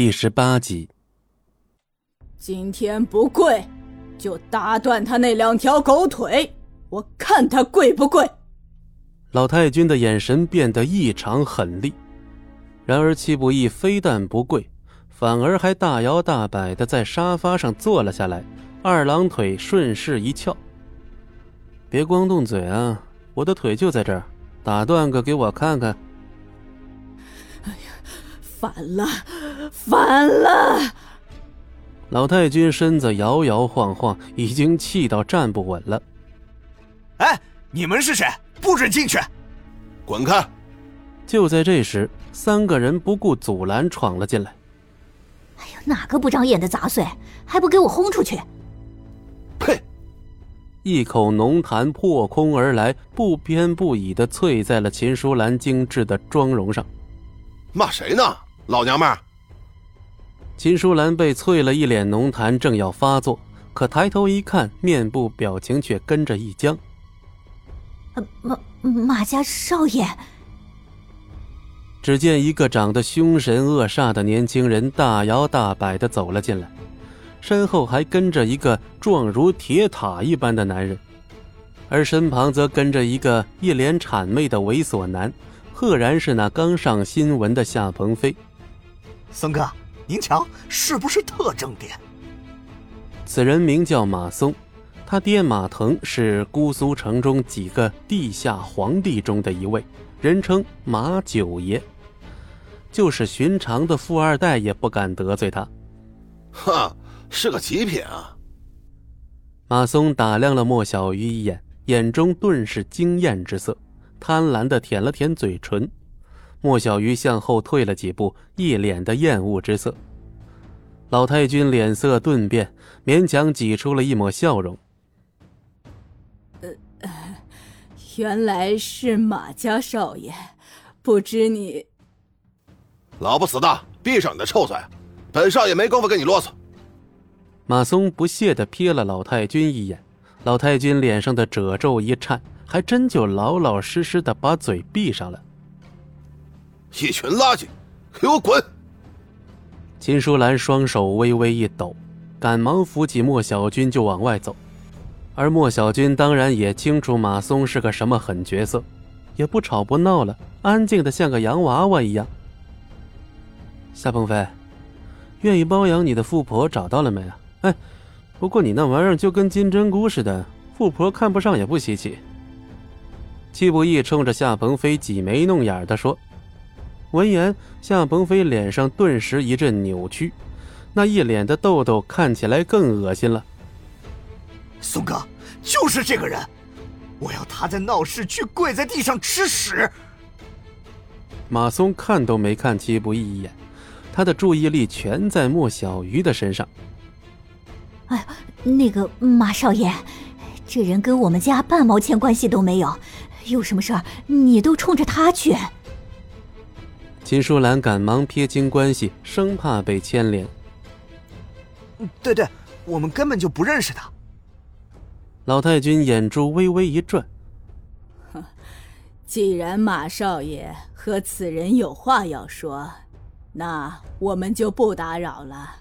第十八集。今天不跪，就打断他那两条狗腿，我看他跪不跪。老太君的眼神变得异常狠厉，然而戚不义非但不跪，反而还大摇大摆的在沙发上坐了下来，二郎腿顺势一翘。别光动嘴啊，我的腿就在这儿，打断个给我看看。反了，反了！老太君身子摇摇晃晃，已经气到站不稳了。哎，你们是谁？不准进去！滚开！就在这时，三个人不顾阻拦闯了进来。哎呦，哪个不长眼的杂碎，还不给我轰出去！呸！一口浓痰破空而来，不偏不倚的啐在了秦淑兰精致的妆容上。骂谁呢，老娘们儿！秦淑兰被啐了一脸浓痰，正要发作，可抬头一看，面部表情却跟着一僵。马马家少爷。只见一个长得凶神恶煞的年轻人大摇大摆的走了进来，身后还跟着一个壮如铁塔一般的男人，而身旁则跟着一个一脸谄媚的猥琐男，赫然是那刚上新闻的夏鹏飞。孙哥。您瞧，是不是特正点？此人名叫马松，他爹马腾是姑苏城中几个地下皇帝中的一位，人称马九爷。就是寻常的富二代也不敢得罪他。哈，是个极品啊！马松打量了莫小鱼一眼，眼中顿时惊艳之色，贪婪的舔了舔嘴唇。莫小鱼向后退了几步，一脸的厌恶之色。老太君脸色顿变，勉强挤出了一抹笑容：“呃，原来是马家少爷，不知你……老不死的，闭上你的臭嘴！本少爷没工夫跟你啰嗦。”马松不屑的瞥了老太君一眼，老太君脸上的褶皱一颤，还真就老老实实的把嘴闭上了。一群垃圾，给我滚！秦淑兰双手微微一抖，赶忙扶起莫小军就往外走。而莫小军当然也清楚马松是个什么狠角色，也不吵不闹了，安静的像个洋娃娃一样。夏鹏飞，愿意包养你的富婆找到了没啊？哎，不过你那玩意儿就跟金针菇似的，富婆看不上也不稀奇。戚不义冲着夏鹏飞挤眉弄眼的说。闻言，夏鹏飞脸上顿时一阵扭曲，那一脸的痘痘看起来更恶心了。松哥，就是这个人，我要他在闹市区跪在地上吃屎。马松看都没看戚不义一眼，他的注意力全在莫小鱼的身上。哎，那个马少爷，这人跟我们家半毛钱关系都没有，有什么事儿你都冲着他去。秦淑兰赶忙撇清关系，生怕被牵连。对对，我们根本就不认识他。老太君眼珠微微一转，哼，既然马少爷和此人有话要说，那我们就不打扰了。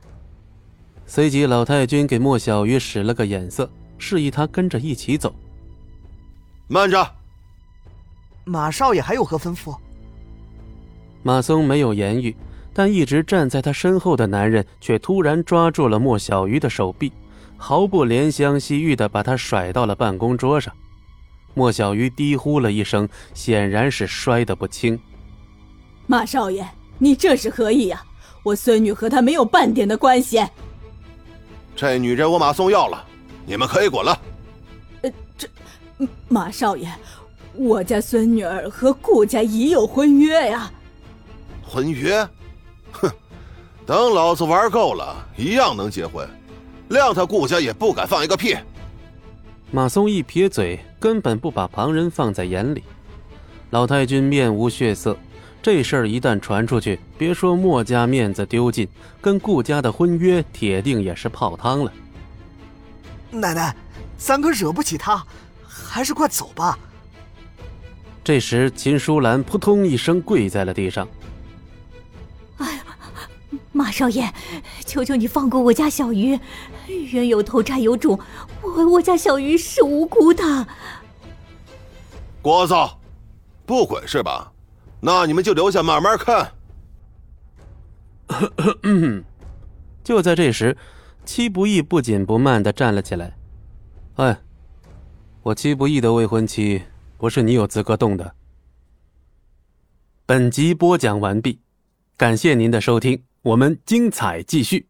随即，老太君给莫小鱼使了个眼色，示意他跟着一起走。慢着，马少爷还有何吩咐？马松没有言语，但一直站在他身后的男人却突然抓住了莫小鱼的手臂，毫不怜香惜玉的把他甩到了办公桌上。莫小鱼低呼了一声，显然是摔得不轻。马少爷，你这是何意呀？我孙女和他没有半点的关系。这女人我马松要了，你们可以滚了。呃，这马少爷，我家孙女儿和顾家已有婚约呀。婚约，哼！等老子玩够了，一样能结婚。谅他顾家也不敢放一个屁。马松一撇嘴，根本不把旁人放在眼里。老太君面无血色，这事儿一旦传出去，别说墨家面子丢尽，跟顾家的婚约铁定也是泡汤了。奶奶，咱可惹不起他，还是快走吧。这时，秦淑兰扑通一声跪在了地上。马少爷，求求你放过我家小鱼，冤有头债有主，我我家小鱼是无辜的。聒噪，不滚是吧？那你们就留下慢慢看。就在这时，戚不义不紧不慢的站了起来。哎，我戚不义的未婚妻不是你有资格动的。本集播讲完毕，感谢您的收听，我们精彩继续。